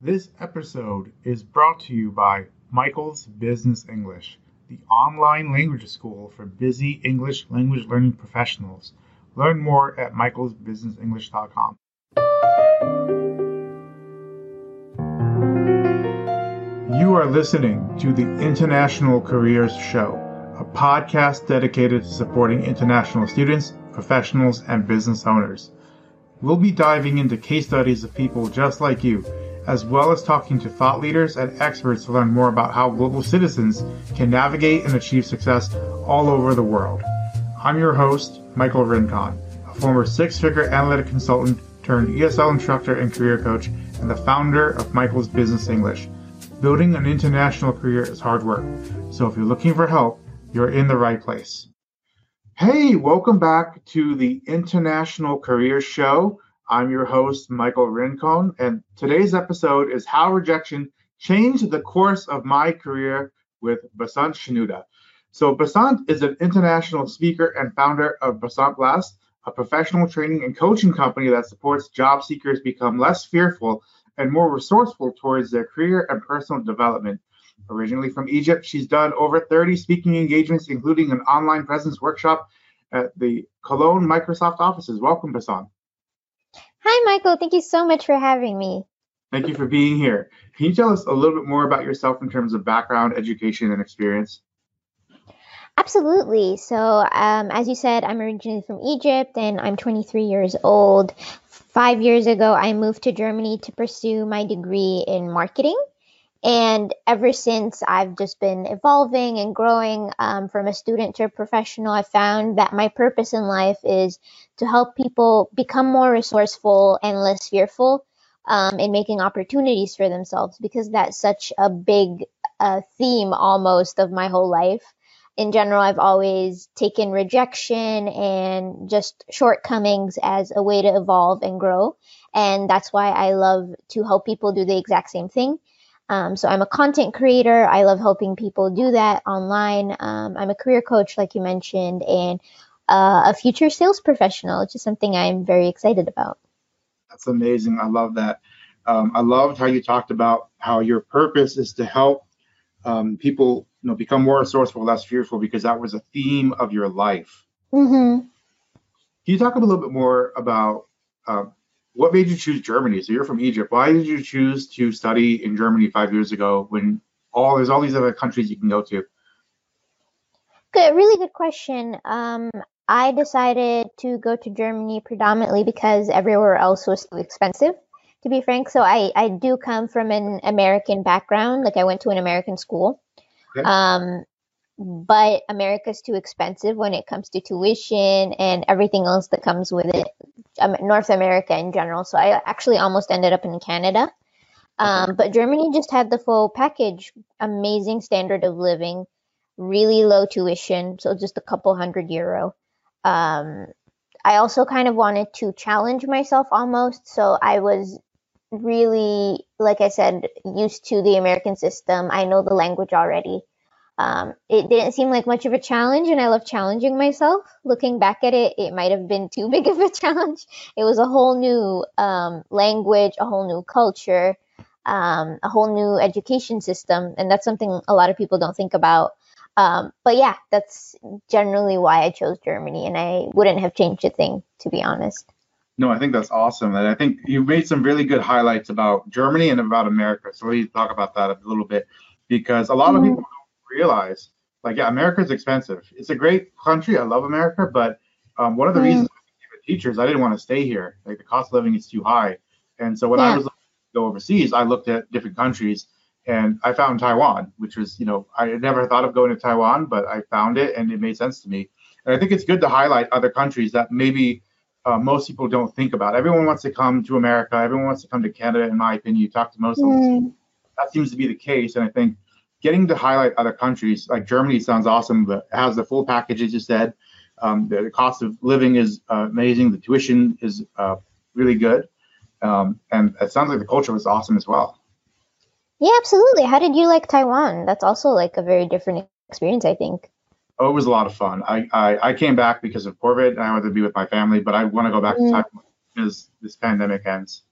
This episode is brought to you by Michael's Business English, the online language school for busy English language learning professionals. Learn more at michaelsbusinessenglish.com. You are listening to the International Careers Show, a podcast dedicated to supporting international students, professionals, and business owners. We'll be diving into case studies of people just like you as well as talking to thought leaders and experts to learn more about how global citizens can navigate and achieve success all over the world. I'm your host, Michael Rincon, a former six-figure analytic consultant turned ESL instructor and career coach, and the founder of Michael's Business English. Building an international career is hard work, so if you're looking for help, you're in the right place. Hey, welcome back to the International Career Show. I'm your host, Michael Rincon, and today's episode is How Rejection Changed the Course of My Career with Basant Shenouda. So, Basant is an international speaker and founder of Basant Blast, a professional training and coaching company that supports job seekers become less fearful and more resourceful towards their career and personal development. Originally from Egypt, she's done over 30 speaking engagements, including an online presence workshop at the Cologne Microsoft offices. Welcome, Basant. Hi, Michael. Thank you so much for having me. Thank you for being here. Can you tell us a little bit more about yourself in terms of background, education, and experience? Absolutely. So, um, as you said, I'm originally from Egypt and I'm 23 years old. Five years ago, I moved to Germany to pursue my degree in marketing. And ever since, I've just been evolving and growing um, from a student to a professional. I found that my purpose in life is to help people become more resourceful and less fearful um, in making opportunities for themselves because that's such a big uh, theme almost of my whole life. In general, I've always taken rejection and just shortcomings as a way to evolve and grow. And that's why I love to help people do the exact same thing. Um, so I'm a content creator. I love helping people do that online. Um, I'm a career coach, like you mentioned, and uh, a future sales professional, which is something I'm very excited about. That's amazing. I love that. Um, I loved how you talked about how your purpose is to help um, people, you know, become more resourceful, less fearful, because that was a theme of your life. Mm-hmm. Can you talk a little bit more about uh, what made you choose Germany? So you're from Egypt. Why did you choose to study in Germany five years ago when all there's all these other countries you can go to? Good, really good question. Um, I decided to go to Germany predominantly because everywhere else was too expensive. To be frank, so I I do come from an American background. Like I went to an American school. Okay. Um, but America's too expensive when it comes to tuition and everything else that comes with it. Um, North America in general. So I actually almost ended up in Canada. Um, but Germany just had the full package, amazing standard of living, really low tuition, so just a couple hundred euro. Um, I also kind of wanted to challenge myself almost, so I was really, like I said, used to the American system. I know the language already. Um, it didn't seem like much of a challenge, and I love challenging myself. Looking back at it, it might have been too big of a challenge. It was a whole new um, language, a whole new culture, um, a whole new education system, and that's something a lot of people don't think about. Um, but yeah, that's generally why I chose Germany, and I wouldn't have changed a thing, to be honest. No, I think that's awesome. And I think you made some really good highlights about Germany and about America. So let me talk about that a little bit because a lot mm-hmm. of people realize like yeah america's expensive. It's a great country. I love america but um, one of the mm. reasons is i didn't want to stay here. Like the cost of living is too high. And so when yeah. i was looking to go overseas i looked at different countries and i found taiwan which was you know i had never thought of going to taiwan but i found it and it made sense to me. And i think it's good to highlight other countries that maybe uh, most people don't think about. Everyone wants to come to america. Everyone wants to come to canada in my opinion. You talk to most mm. of them that seems to be the case and i think getting to highlight other countries like Germany sounds awesome, but has the full package as you said. Um, the, the, cost of living is uh, amazing. The tuition is uh, really good, um, and it sounds like the culture was awesome as well. Yeah, absolutely. How did you like Taiwan? That's also like a very different experience, I think. Oh, it was a lot of fun. I I, I came back because of COVID, and I wanted to be with my family, but I want to go back mm. to Taiwan because this pandemic ends.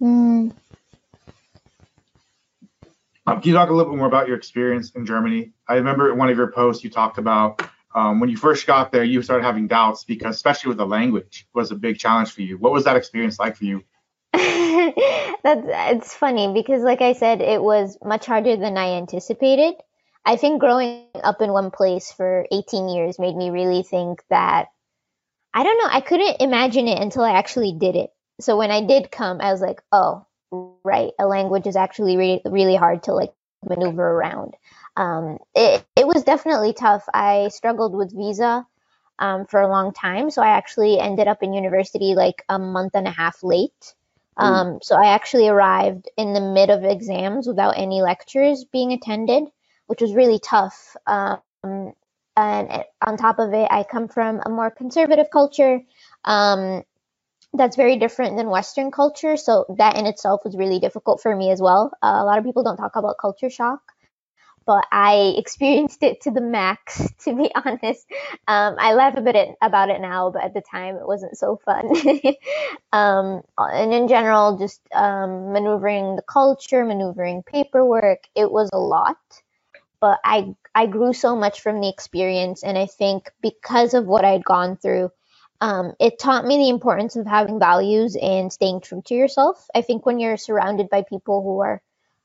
Mm. Um, can you talk a little bit more about your experience in Germany? I remember in one of your posts you talked about um, when you first got there, you started having doubts because, especially with the language, was a big challenge for you. What was that experience like for you? That's it's funny because, like I said, it was much harder than I anticipated. I think growing up in one place for 18 years made me really think that I don't know. I couldn't imagine it until I actually did it. So when I did come, I was like, oh, right, a language is actually really, really hard to like maneuver around. Um, it, it was definitely tough. I struggled with visa um, for a long time. So I actually ended up in university like a month and a half late. Um, so I actually arrived in the mid of exams without any lectures being attended, which was really tough. Um, and on top of it, I come from a more conservative culture. Um, that's very different than Western culture. So that in itself was really difficult for me as well. Uh, a lot of people don't talk about culture shock but I experienced it to the max, to be honest. Um, I laugh a bit about it now, but at the time it wasn't so fun. um, and in general, just um, maneuvering the culture, maneuvering paperwork, it was a lot. But I, I grew so much from the experience, and I think because of what I'd gone through, um, it taught me the importance of having values and staying true to yourself. I think when you're surrounded by people who are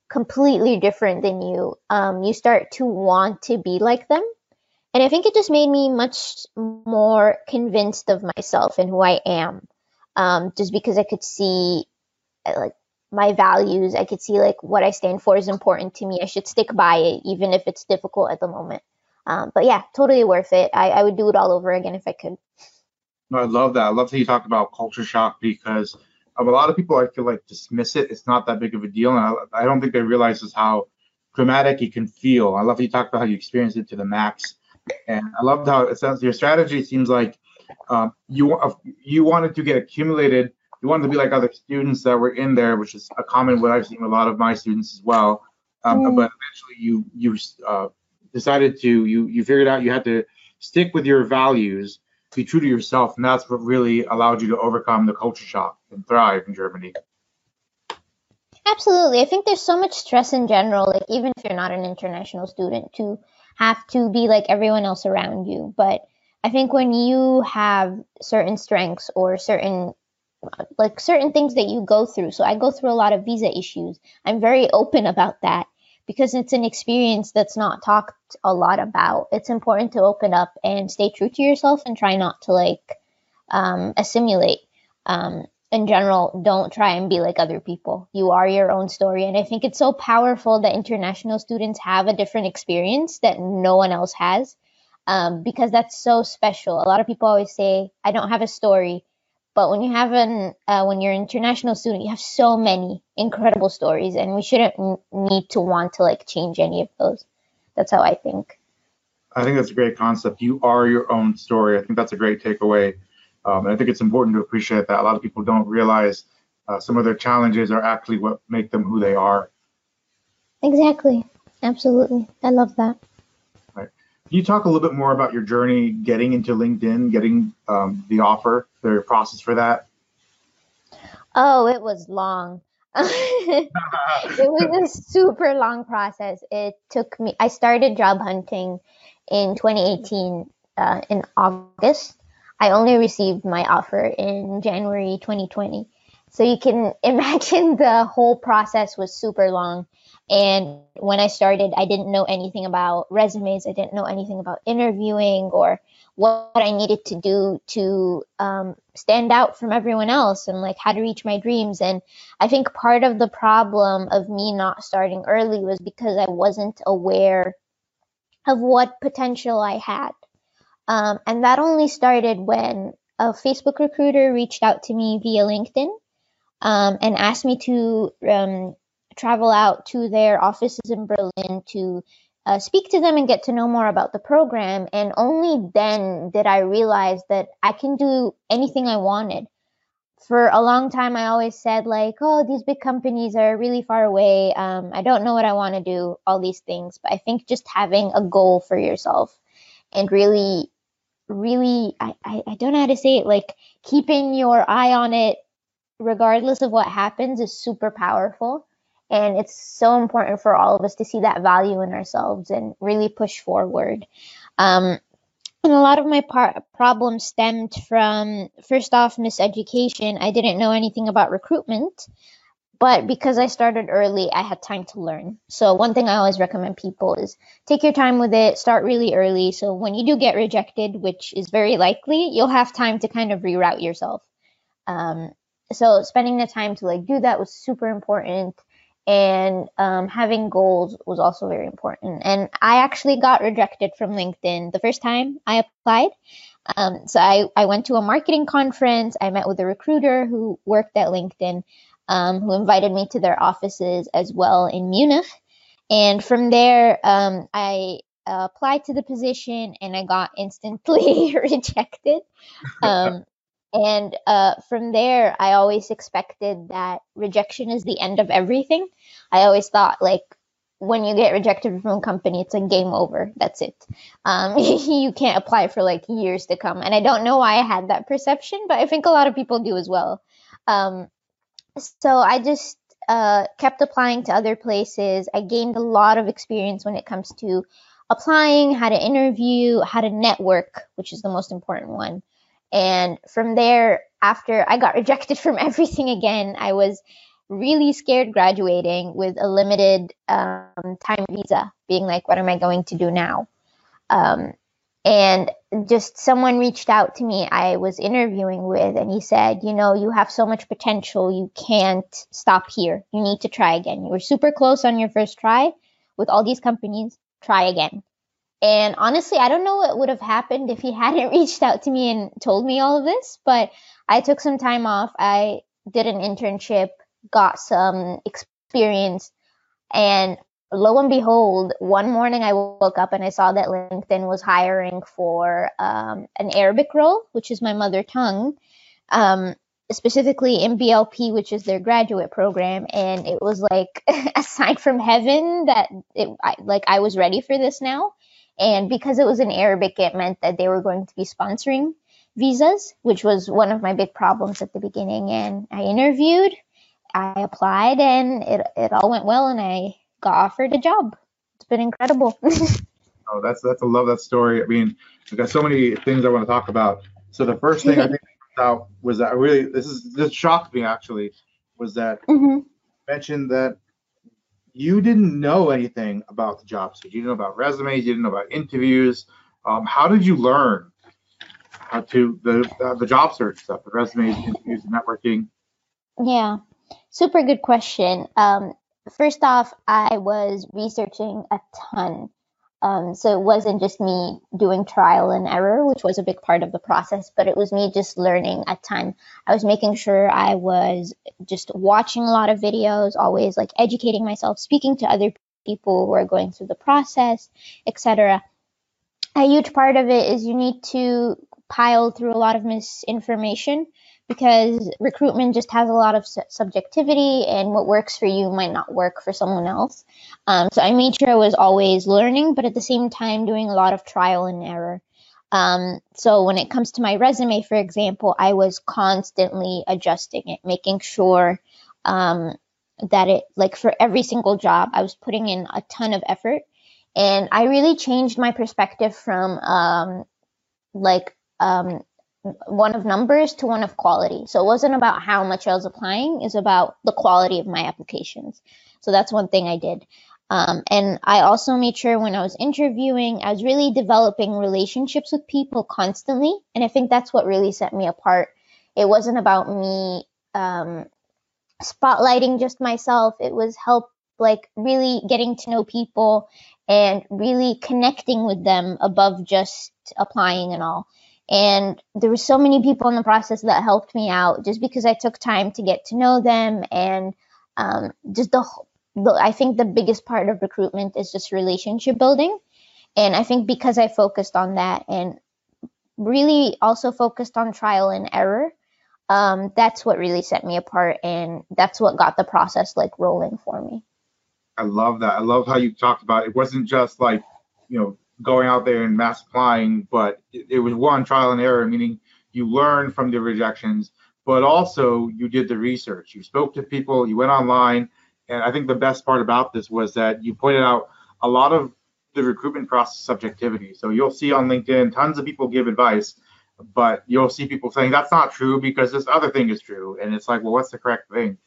completely different than you, um, you start to want to be like them. And I think it just made me much more convinced of myself and who I am. Um, just because I could see uh, like my values, I could see like what I stand for is important to me. I should stick by it, even if it's difficult at the moment. Um, but yeah, totally worth it. I, I would do it all over again if I could. I love that. I love that you talk about culture shock because of a lot of people I feel like dismiss it. It's not that big of a deal, and I, I don't think they realize just how dramatic it can feel. I love how you talked about how you experienced it to the max, and I loved how it sounds. Your strategy seems like um, you uh, you wanted to get accumulated. You wanted to be like other students that were in there, which is a common what I've seen with a lot of my students as well. Um, mm. But eventually, you you uh, decided to you you figured out you had to stick with your values be true to yourself, and that's what really allowed you to overcome the culture shock and thrive in Germany. Absolutely. I think there's so much stress in general, like even if you're not an international student, to have to be like everyone else around you. But I think when you have certain strengths or certain like certain things that you go through. So I go through a lot of visa issues. I'm very open about that because it's an experience that's not talked a lot about. It's important to open up and stay true to yourself and try not to like um, assimilate. Um, in general, don't try and be like other people. You are your own story. And I think it's so powerful that international students have a different experience that no one else has um, because that's so special. A lot of people always say, I don't have a story. But when you have an uh, when you're an international student, you have so many incredible stories, and we shouldn't n- need to want to like change any of those. That's how I think. I think that's a great concept. You are your own story. I think that's a great takeaway. Um, and I think it's important to appreciate that. A lot of people don't realize uh, some of their challenges are actually what make them who they are. Exactly. Absolutely. I love that. Can you talk a little bit more about your journey getting into LinkedIn, getting um, the offer, the process for that? Oh, it was long. it was a super long process. It took me, I started job hunting in 2018 uh, in August. I only received my offer in January 2020. So you can imagine the whole process was super long. And when I started, I didn't know anything about resumes. I didn't know anything about interviewing or what I needed to do to um, stand out from everyone else and like how to reach my dreams. And I think part of the problem of me not starting early was because I wasn't aware of what potential I had. Um, and that only started when a Facebook recruiter reached out to me via LinkedIn um, and asked me to um, travel out to their offices in Berlin to uh, speak to them and get to know more about the program. And only then did I realize that I can do anything I wanted. For a long time, I always said, like, oh, these big companies are really far away. Um, I don't know what I want to do, all these things. But I think just having a goal for yourself and really, really, I, I, I don't know how to say it, like keeping your eye on it regardless of what happens is super powerful And it's so important for all of us to see that value in ourselves and really push forward. Um, and a lot of my par- problems stemmed from, first off, miseducation. I didn't know anything about recruitment, but because I started early, I had time to learn. So, one thing I always recommend people is take your time with it, start really early. So, when you do get rejected, which is very likely, you'll have time to kind of reroute yourself. Um, so, spending the time to like do that was super important and um, having goals was also very important. And I actually got rejected from LinkedIn the first time I applied. Um, so I, I went to a marketing conference. I met with a recruiter who worked at LinkedIn, um, who invited me to their offices as well in Munich. And from there, um, I applied to the position and I got instantly rejected. Um, and uh, from there, I always expected that rejection is the end of everything. I always thought, like, when you get rejected from a company, it's a game over. That's it. Um, you can't apply for like years to come. And I don't know why I had that perception, but I think a lot of people do as well. Um, so I just uh, kept applying to other places. I gained a lot of experience when it comes to applying, how to interview, how to network, which is the most important one. And from there, after I got rejected from everything again, I was really scared graduating with a limited um, time visa, being like, what am I going to do now? Um, and just someone reached out to me I was interviewing with, and he said, You know, you have so much potential. You can't stop here. You need to try again. You were super close on your first try with all these companies. Try again. And honestly, I don't know what would have happened if he hadn't reached out to me and told me all of this, but I took some time off. I did an internship, got some experience, and lo and behold, one morning I woke up and I saw that LinkedIn was hiring for um, an Arabic role, which is my mother tongue, um, specifically MBLP, which is their graduate program. And it was like a sign from heaven that it, I, like I was ready for this now. And because it was in Arabic, it meant that they were going to be sponsoring visas, which was one of my big problems at the beginning. And I interviewed, I applied, and it, it all went well, and I got offered a job. It's been incredible. oh, that's that's I love that story. I mean, I've got so many things I want to talk about. So the first thing I think out was that I really this is this shocked me actually was that mm-hmm. mentioned that you didn't know anything about the job search. You didn't know about resumes. You didn't know about interviews. Um, how did you learn how to the uh, the job search stuff, the resumes, interviews, networking? Yeah, super good question. Um, first off, I was researching a ton. Um, so it wasn't just me doing trial and error, which was a big part of the process, but it was me just learning a ton. I was making sure I was just watching a lot of videos, always like educating myself, speaking to other people who are going through the process, etc. A huge part of it is you need to pile through a lot of misinformation because recruitment just has a lot of su- subjectivity and what works for you might not work for someone else. Um, so I made sure I was always learning, but at the same time doing a lot of trial and error. Um, so when it comes to my resume, for example, I was constantly adjusting it, making sure um, that it, like for every single job, I was putting in a ton of effort. And I really changed my perspective from um, like um, one of numbers to one of quality. So it wasn't about how much I was applying, it's about the quality of my applications. So that's one thing I did. Um, and I also made sure when I was interviewing, I was really developing relationships with people constantly. And I think that's what really set me apart. It wasn't about me um, spotlighting just myself, it was help like really getting to know people and really connecting with them above just applying and all. And there were so many people in the process that helped me out just because I took time to get to know them. And um, just the, the, I think the biggest part of recruitment is just relationship building. And I think because I focused on that and really also focused on trial and error, um, that's what really set me apart. And that's what got the process like rolling for me. I love that. I love how you talked about it. it wasn't just like, you know, going out there and mass applying, but it, it was one trial and error, meaning you learned from the rejections, but also you did the research. You spoke to people, you went online, and I think the best part about this was that you pointed out a lot of the recruitment process subjectivity. So you'll see on LinkedIn tons of people give advice, but you'll see people saying that's not true because this other thing is true, and it's like, well, what's the correct thing?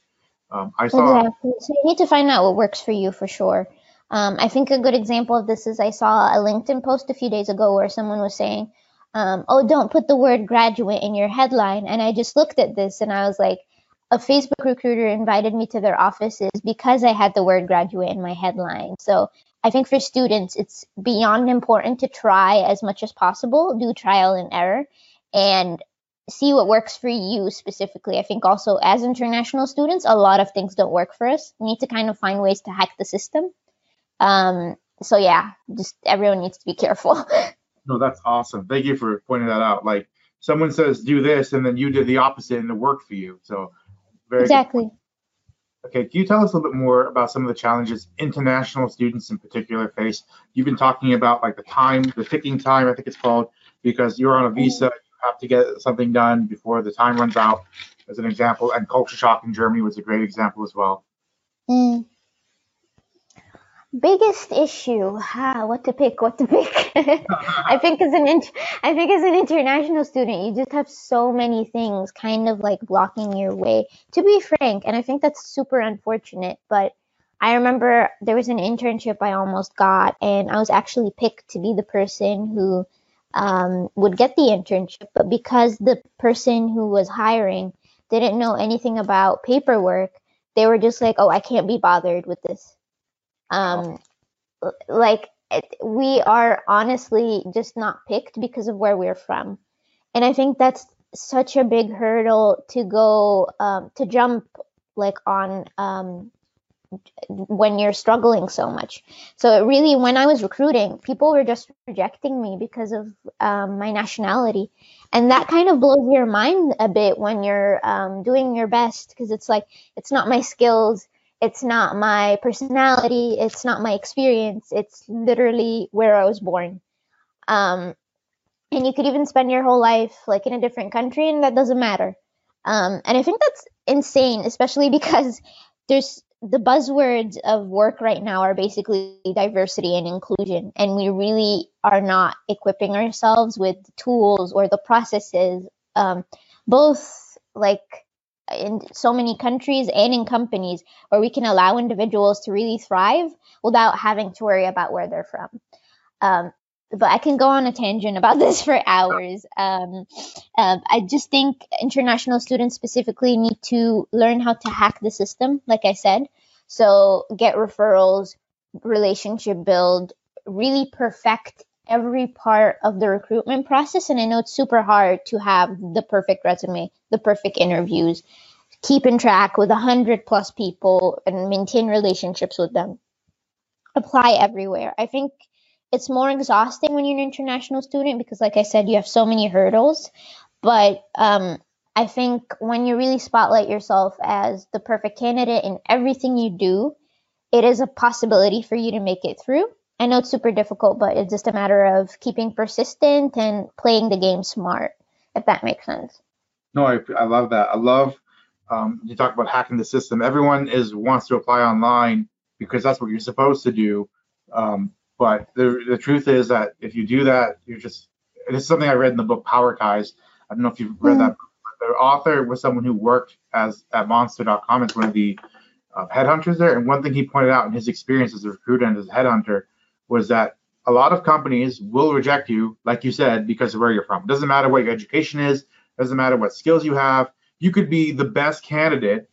Um, I saw. Exactly. So you need to find out what works for you for sure. Um, I think a good example of this is I saw a LinkedIn post a few days ago where someone was saying, um, "Oh, don't put the word graduate in your headline," and I just looked at this and I was like, a Facebook recruiter invited me to their offices because I had the word graduate in my headline. So I think for students, it's beyond important to try as much as possible, do trial and error, and see what works for you specifically. I think also as international students, a lot of things don't work for us. We need to kind of find ways to hack the system. Um, so yeah, just everyone needs to be careful. no, that's awesome. Thank you for pointing that out. Like someone says do this and then you did the opposite and it worked for you. So very exactly. Okay, can you tell us a little bit more about some of the challenges international students in particular face? You've been talking about like the time, the ticking time, I think it's called, because you're on a visa, you have to get something done before the time runs out, as an example. And culture shock in Germany was a great example as well. Mm. Biggest issue, what to pick, what to pick. I think as an I think as an international student, you just have so many things kind of like blocking your way. To be frank, and I think that's super unfortunate, but I remember there was an internship I almost got, and I was actually picked to be the person who um, would get the internship, but because the person who was hiring didn't know anything about paperwork, they were just like, "Oh, I can't be bothered with this." Um, like we are honestly just not picked because of where we're from, and I think that's such a big hurdle to go um, to jump like on um, when you're struggling so much. So it really, when I was recruiting, people were just rejecting me because of um, my nationality, and that kind of blows your mind a bit when you're um, doing your best because it's like it's not my skills, it's not my personality, it's not my experience, it's literally where I was born. Um, and you could even spend your whole life like in a different country, and that doesn't matter. Um, and I think that's insane, especially because there's the buzzwords of work right now are basically diversity and inclusion, and we really are not equipping ourselves with the tools or the processes, um, both like in so many countries and in companies where we can allow individuals to really thrive without having to worry about where they're from. Um, but I can go on a tangent about this for hours. Um, uh, I just think international students specifically need to learn how to hack the system, like I said. So get referrals, relationship build, really perfect every part of the recruitment process. And I know it's super hard to have the perfect resume, the perfect interviews, keep in track with a hundred plus people and maintain relationships with them. Apply everywhere. I think it's more exhausting when you're an international student because, like I said, you have so many hurdles. But um, I think when you really spotlight yourself as the perfect candidate in everything you do, it is a possibility for you to make it through. I know it's super difficult, but it's just a matter of keeping persistent and playing the game smart, if that makes sense. No, I, I love that. I love um, you talk about hacking the system. Everyone is wants to apply online because that's what you're supposed to do. Um, but the the truth is that if you do that, you're just this is something I read in the book Power Ties. I don't know if you've read mm. that. But the author was someone who worked as at Monster.com as one of the uh, headhunters there. And one thing he pointed out in his experience as a recruiter and as a headhunter was that a lot of companies will reject you, like you said, because of where you're from. It doesn't matter what your education is, doesn't matter what skills you have. You could be the best candidate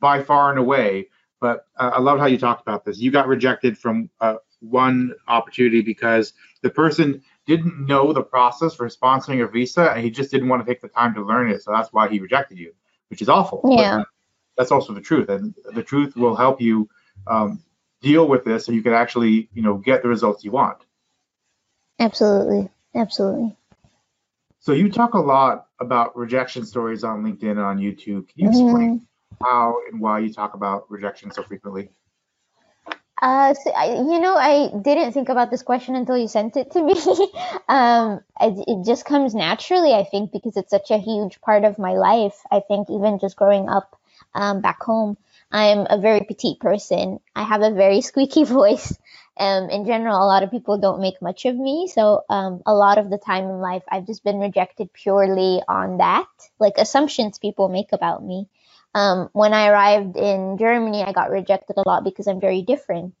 by far and away. But uh, I love how you talked about this. You got rejected from uh, one opportunity because the person didn't know the process for sponsoring a visa and he just didn't want to take the time to learn it. So that's why he rejected you, which is awful. Yeah. But that's also the truth. And the truth will help you um, deal with this so you can actually, you know, get the results you want. Absolutely. Absolutely. So you talk a lot about rejection stories on LinkedIn and on YouTube. Can you explain mm-hmm. how and why you talk about rejection so frequently? Uh, so I, you know, I didn't think about this question until you sent it to me. um, it, it just comes naturally, I think, because it's such a huge part of my life. I think even just growing up um, back home, I'm a very petite person. I have a very squeaky voice. Um, in general, a lot of people don't make much of me. So um, a lot of the time in life, I've just been rejected purely on that, like assumptions people make about me. Um, when I arrived in Germany, I got rejected a lot because I'm very different,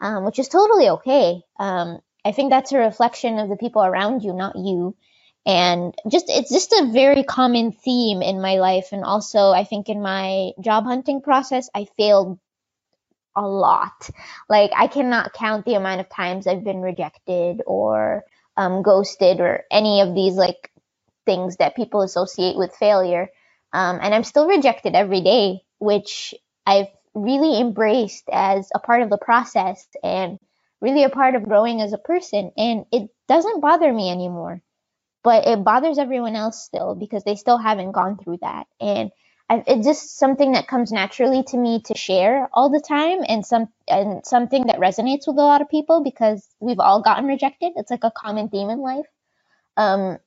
um, which is totally okay. Um, I think that's a reflection of the people around you, not you. And just it's just a very common theme in my life, and also I think in my job hunting process, I failed a lot. Like I cannot count the amount of times I've been rejected or um, ghosted or any of these like things that people associate with failure. Um, and I'm still rejected every day, which I've really embraced as a part of the process and really a part of growing as a person. And it doesn't bother me anymore, but it bothers everyone else still because they still haven't gone through that. And I, it's just something that comes naturally to me to share all the time and some and something that resonates with a lot of people because we've all gotten rejected. It's like a common theme in life. Um,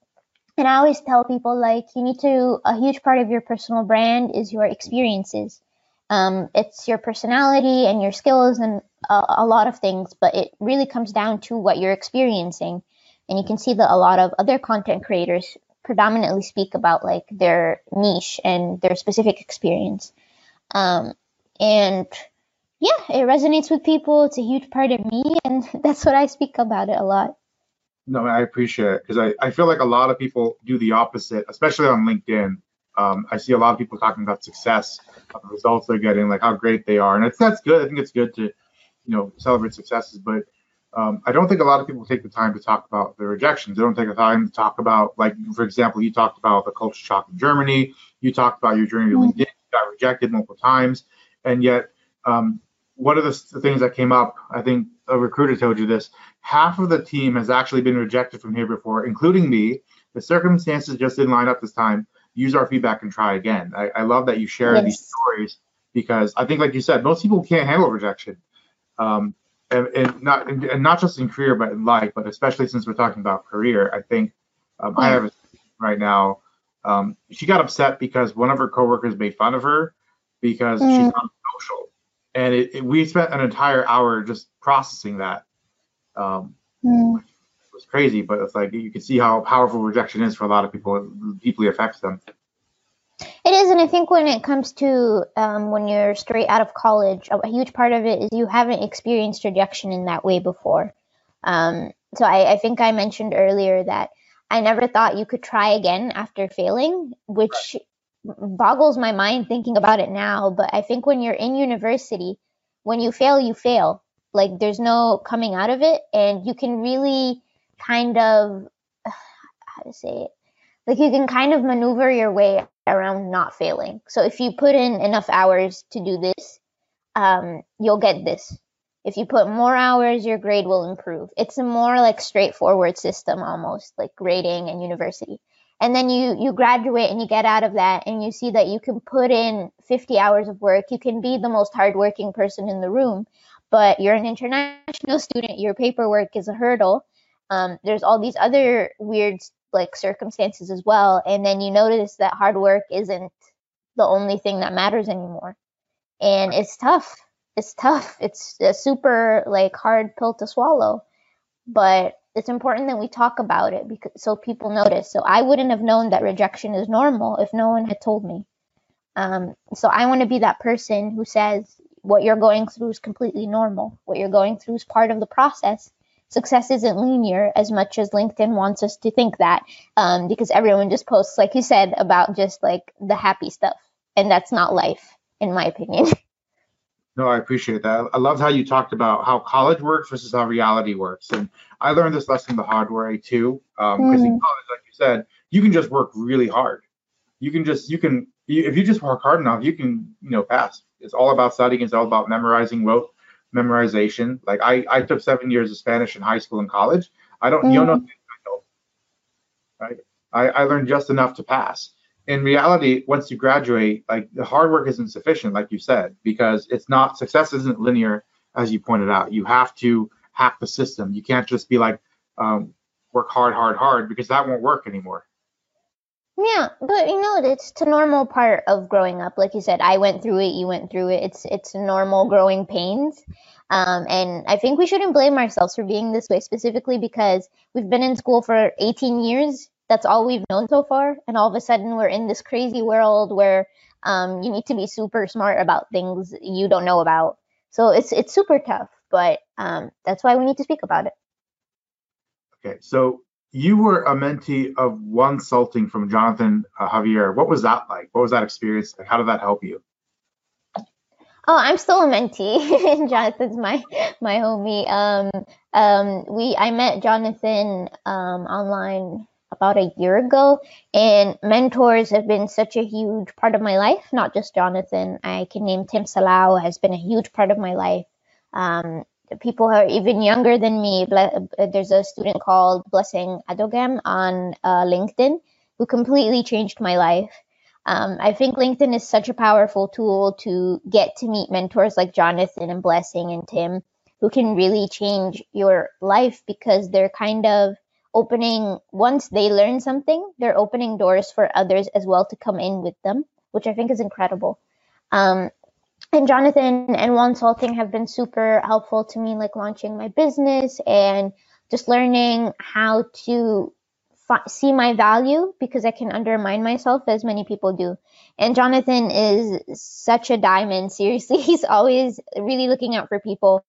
and I always tell people like you need to a huge part of your personal brand is your experiences. Um, it's your personality and your skills and a, a lot of things, but it really comes down to what you're experiencing. And you can see that a lot of other content creators predominantly speak about like their niche and their specific experience. Um, and yeah, it resonates with people. It's a huge part of me, and that's what I speak about it a lot. No, I appreciate it because I, I feel like a lot of people do the opposite, especially on LinkedIn. Um, I see a lot of people talking about success, the results they're getting, like how great they are, and it's that's good. I think it's good to, you know, celebrate successes, but um, I don't think a lot of people take the time to talk about the rejections. They don't take the time to talk about, like, for example, you talked about the culture shock in Germany. You talked about your journey to mm-hmm. LinkedIn. You got rejected multiple times, and yet, um, one of the, the things that came up, I think a recruiter told you this. Half of the team has actually been rejected from here before, including me. The circumstances just didn't line up this time. Use our feedback and try again. I, I love that you share yes. these stories because I think, like you said, most people can't handle rejection. Um, and, and not and not just in career but in life, but especially since we're talking about career, I think um, I have a right now. Um, she got upset because one of her coworkers made fun of her because she's not social, and it, it, we spent an entire hour just processing that. Um, mm. It was crazy, but it's like you can see how powerful rejection is for a lot of people. It deeply affects them. It is, and I think when it comes to um, when you're straight out of college, a huge part of it is you haven't experienced rejection in that way before. Um, so I, I, think I mentioned earlier that I never thought you could try again after failing, which boggles my mind thinking about it now. But I think when you're in university, when you fail, you fail. Like there's no coming out of it, and you can really kind of how to say it like you can kind of maneuver your way around not failing. So if you put in enough hours to do this, um, you'll get this. If you put more hours, your grade will improve. It's a more like straightforward system almost like grading and university. And then you, you graduate and you get out of that and you see that you can put in 50 hours of work. You can be the most hardworking person in the room, but you're an international student. Your paperwork is a hurdle. Um, there's all these other weird like circumstances as well and then you notice that hard work isn't the only thing that matters anymore. And it's tough. It's tough. It's a super like hard pill to swallow but it's important that we talk about it because so people notice. So i wouldn't have known that rejection is normal if no one had told me. Um, so i want to be that person who says what you're going through is completely normal. What you're going through is part of the process success isn't linear as much as LinkedIn wants us to think that, um, because everyone just posts, like you said, about just like the happy stuff, and that's not life, in my opinion. No, I appreciate that. I loved how you talked about how college works versus how reality works, and I learned this lesson the hard way too. Because um, mm. in college, like you said, you can just work really hard. You can just you can if you just work hard enough, you can you know pass. It's all about studying. It's all about memorizing rote memorization. Like I, I took seven years of Spanish in high school and college. I don't, mm. you know, right? I, I learned just enough to pass. In reality, once you graduate, like the hard work isn't sufficient, like you said, because it's not success isn't linear, as you pointed out. You have to hack the system. You can't just be like um, work hard, hard, hard, because that won't work anymore. Yeah, but you know, it's a normal part of growing up. Like you said, I went through it, you went through it. It's it's normal growing pains. Um, and I think we shouldn't blame ourselves for being this way specifically because we've been in school for 18 years. That's all we've known so far. And all of a sudden we're in this crazy world where um, you need to be super smart about things you don't know about. So it's it's super tough, but um, that's why we need to speak about it. Okay, so you were a mentee of Wonsulting from Jonathan uh, Javier. What was that like? What was that experience? Like, how did that help you? Oh, I'm still a mentee. Jonathan's my my homie. Um, um, we I met Jonathan um, online about a year ago, and mentors have been such a huge part of my life. Not just Jonathan. I can name Tim Salau has been a huge part of my life. Um, people who are even younger than me. There's a student called Blessing Adogam on uh, LinkedIn who completely changed my life. Um, I think LinkedIn is such a powerful tool to get to meet mentors like Jonathan and Blessing and Tim who can really change your life because they're kind of opening, once they learn something, they're opening doors for others as well to come in with them, which I think is incredible. Um, and Jonathan and Wonsulting have been super helpful to me, like launching my business and just learning how to fi- see my value because I can undermine myself as many people do. And Jonathan is such a diamond. Seriously, he's always really looking out for people,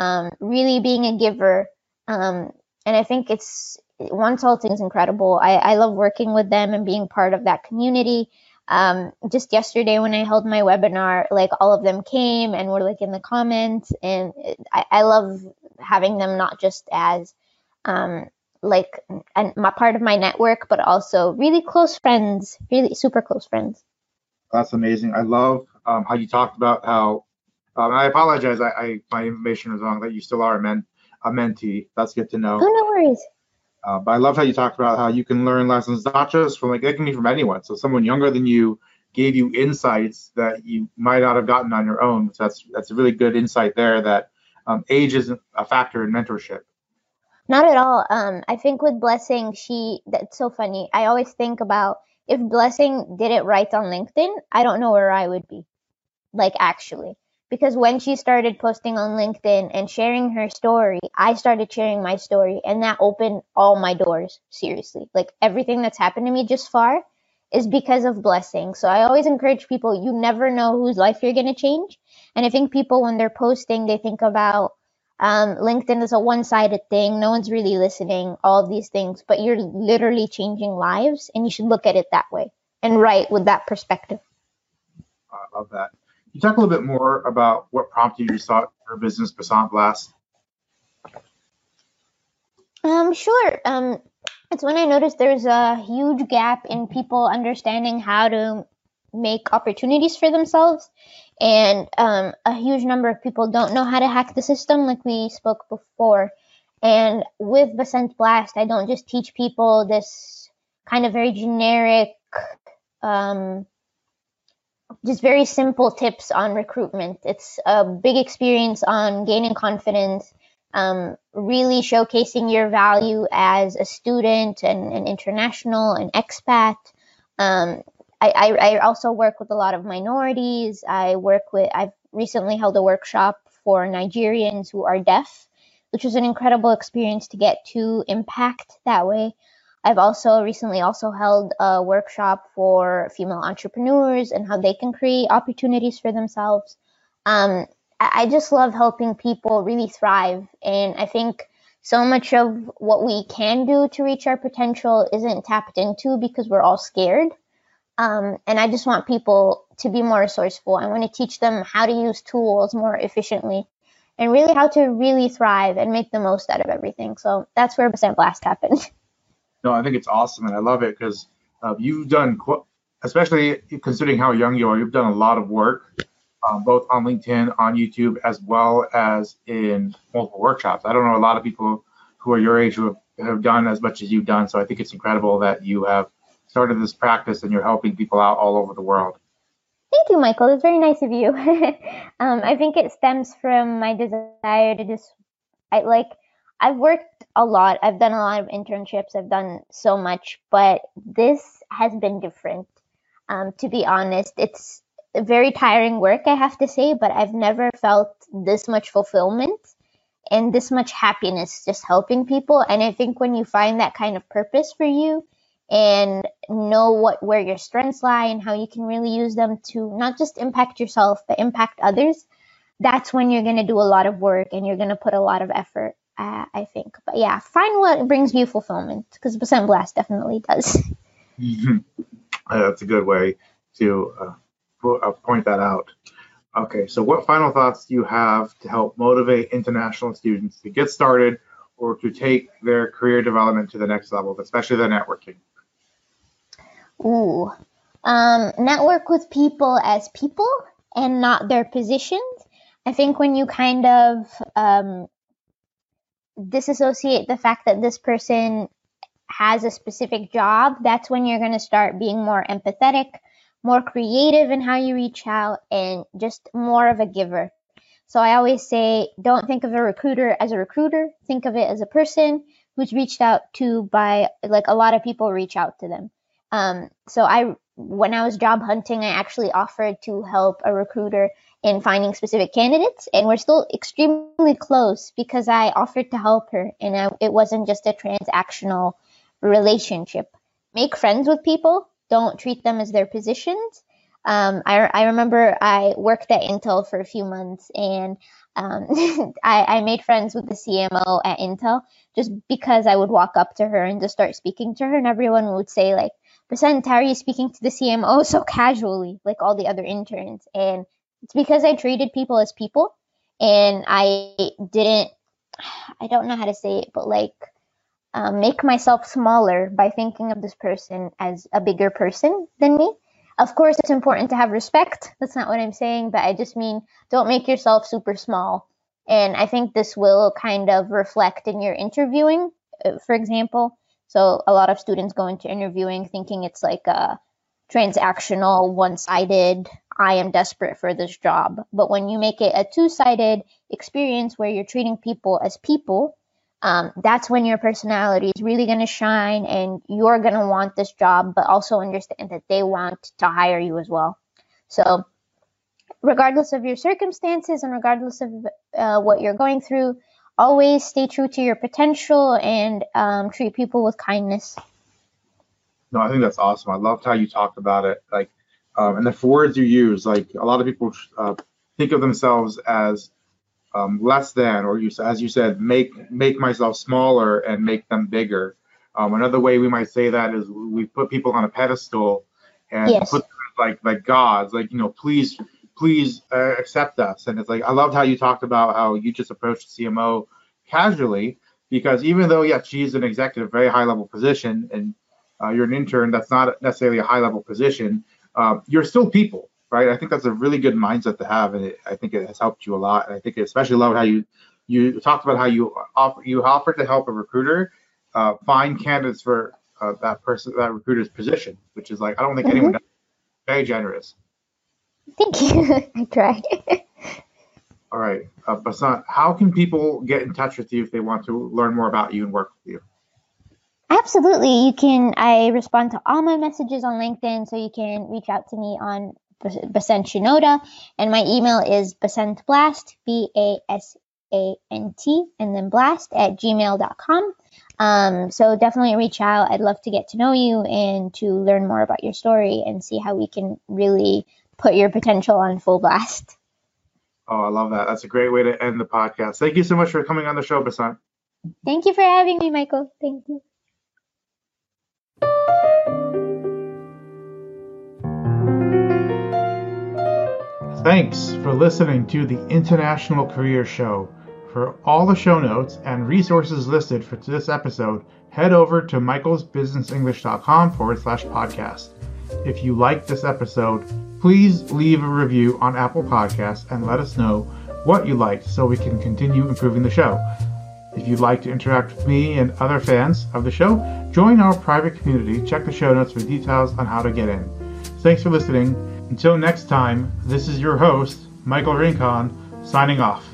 um, really being a giver. Um, and I think it's Wonsulting is incredible. I, I love working with them and being part of that community um, just yesterday when I held my webinar, like all of them came and were like in the comments, and I, I love having them not just as um, like and my part of my network, but also really close friends, really super close friends. That's amazing. I love um, how you talked about how. Um, I apologize. I, I, my information was wrong. That you still are a men a mentee. That's good to know. Oh no worries. Uh, but I love how you talked about how you can learn lessons not just from like it can be from anyone. So someone younger than you gave you insights that you might not have gotten on your own. So that's that's a really good insight there. That um, age isn't a factor in mentorship. Not at all. Um, I think with Blessing, she that's so funny. I always think about if Blessing did it right on LinkedIn, I don't know where I would be. Like actually because when she started posting on LinkedIn and sharing her story, I started sharing my story and that opened all my doors. Seriously. Like everything that's happened to me just far is because of blessings. So I always encourage people, you never know whose life you're going to change. And I think people, when they're posting, they think about um, LinkedIn is a one sided thing. No one's really listening, all of these things, but you're literally changing lives and you should look at it that way and write with that perspective. I love that you talk a little bit more about what prompted you to start your business, Basant Blast? Um, sure. Um, it's when I noticed there's a huge gap in people understanding how to make opportunities for themselves, and um, a huge number of people don't know how to hack the system, like we spoke before. And with Basant Blast, I don't just teach people this kind of very generic um, just very simple tips on recruitment. It's a big experience on gaining confidence, um, really showcasing your value as a student and an international and expat. Um, I, I, I, also work with a lot of minorities. I work with, I've recently held a workshop for Nigerians who are deaf, which was an incredible experience to get to impact that way. I've also recently also held a workshop for female entrepreneurs and how they can create opportunities for themselves. Um, I just love helping people really thrive. And I think so much of what we can do to reach our potential isn't tapped into because we're all scared. Um, and I just want people to be more resourceful. I want to teach them how to use tools more efficiently and really how to really thrive and make the most out of everything. So that's where Basant Blast happened. no, I think it's awesome, and I love it because uh, you've done, especially considering how young you are, you've done a lot of work, um, both on LinkedIn, on YouTube, as well as in multiple workshops. I don't know a lot of people who are your age who have, have done as much as you've done, so I think it's incredible that you have started this practice and you're helping people out all over the world. Thank you, Michael. It's very nice of you. um, I think it stems from my desire to just, I like I've worked a lot. I've done a lot of internships. I've done so much, but this has been different. Um, to be honest, it's very tiring work, I have to say, but I've never felt this much fulfillment and this much happiness just helping people. And I think when you find that kind of purpose for you and know what where your strengths lie and how you can really use them to not just impact yourself but impact others, that's when you're going to do a lot of work and you're going to put a lot of effort. Uh, I think, but yeah, find what brings you fulfillment because Basant Blast definitely does. that's a good way to uh, uh, point that out. Okay, so what final thoughts do you have to help motivate international students to get started or to take their career development to the next level, especially the networking? Ooh, um, network with people as people and not their positions. I think when you kind of um, disassociate the fact that this person has a specific job, that's when you're going to start being more empathetic, more creative in how you reach out, and just more of a giver. So I always say, don't think of a recruiter as a recruiter. Think of it as a person who's reached out to by, like a lot of people reach out to them. Um, so I, when I was job hunting, I actually offered to help a recruiter in finding specific candidates, and we're still extremely close because I offered to help her, and I, it wasn't just a transactional relationship. Make friends with people. Don't treat them as their positions. Um, I, I remember I worked at Intel for a few months and um, I, I made friends with the CMO at Intel just because I would walk up to her and just start speaking to her, and everyone would say like, "Basant, how are you speaking to the CMO so casually, like all the other interns?" And it's because I treated people as people, and I didn't. I don't know how to say it, but like um, make myself smaller by thinking of this person as a bigger person than me. Of course, it's important to have respect. That's not what I'm saying, but I just mean don't make yourself super small. And I think this will kind of reflect in your interviewing, uh, for example. So a lot of students go into interviewing thinking it's like a transactional, one sided, I am desperate for this job. But when you make it a two sided experience where you're treating people as people, um, that's when your personality is really going to shine and you're going to want this job, but also understand that they want to hire you as well. So, regardless of your circumstances and regardless of uh, what you're going through, always stay true to your potential and um, treat people with kindness. No, I think that's awesome. I loved how you talked about it. Like, um, and the words you use, like a lot of people uh, think of themselves as um, less than, or you, as you said, make make myself smaller and make them bigger. Um, another way we might say that is we put people on a pedestal and yes. put them like like gods, like you know, please please uh, accept us. And it's like I loved how you talked about how you just approached CMO casually because even though yeah she's an executive, very high level position, and uh, you're an intern, that's not necessarily a high level position. Uh, you're still people right? I think that's a really good mindset to have, and it, I think it has helped you a lot. And I think I especially love how you you talked about how you offer you offer to help a recruiter uh, find candidates for uh, that person that recruiter's position, which is like I don't think mm-hmm. anyone does. Very generous. Thank you. I tried. All right, uh, Basant, how can people get in touch with you if they want to learn more about you and work with you? Absolutely. You can, I respond to all my messages on LinkedIn, so you can reach out to me on Basant Shenouda, and my email is basantblast, B A S A N T, and then blast at gmail.com. Um, so definitely reach out. I'd love to get to know you and to learn more about your story and see how we can really put your potential on full blast. Oh, I love that. That's a great way to end the podcast. Thank you so much for coming on the show, Basant. Thank you for having me, Michael. Thank you. Thanks for listening to the International Career Show. For all the show notes and resources listed for this episode, head over to michaelsbusinessenglish.com forward slash podcast. If you liked this episode, please leave a review on Apple Podcasts and let us know what you liked so we can continue improving the show. If you'd like to interact with me and other fans of the show, join our private community. Check the show notes for details on how to get in. Thanks for listening until next time, this is your host, Michael Rincon, signing off.